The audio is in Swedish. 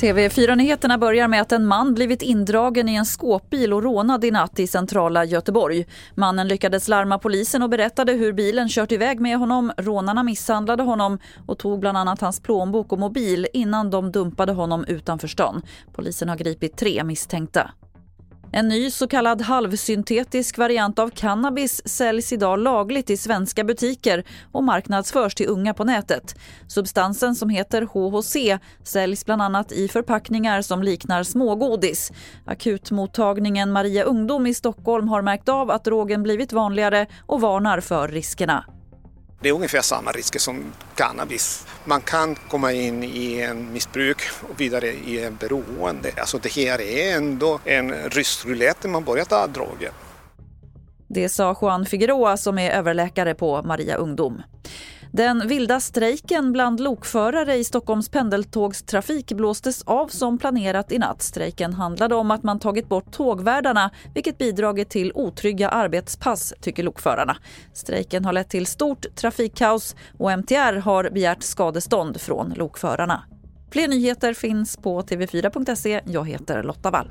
TV4-nyheterna börjar med att en man blivit indragen i en skåpbil och rånad i natt i centrala Göteborg. Mannen lyckades larma polisen och berättade hur bilen kört iväg med honom. Rånarna misshandlade honom och tog bland annat hans plånbok och mobil innan de dumpade honom utanför stan. Polisen har gripit tre misstänkta. En ny så kallad halvsyntetisk variant av cannabis säljs idag lagligt i svenska butiker och marknadsförs till unga på nätet. Substansen som heter HHC säljs bland annat i förpackningar som liknar smågodis. Akutmottagningen Maria Ungdom i Stockholm har märkt av att drogen blivit vanligare och varnar för riskerna. Det är ungefär samma risker som cannabis. Man kan komma in i en missbruk och vidare i en beroende. Alltså det här är ändå en rysk roulette när man börjar ta droger. Det sa Juan Figueroa som är överläkare på Maria Ungdom. Den vilda strejken bland lokförare i Stockholms pendeltågstrafik blåstes av som planerat i natt. Strejken handlade om att man tagit bort tågvärdarna vilket bidragit till otrygga arbetspass, tycker lokförarna. Strejken har lett till stort trafikkaos och MTR har begärt skadestånd från lokförarna. Fler nyheter finns på tv4.se. Jag heter Lotta Wall.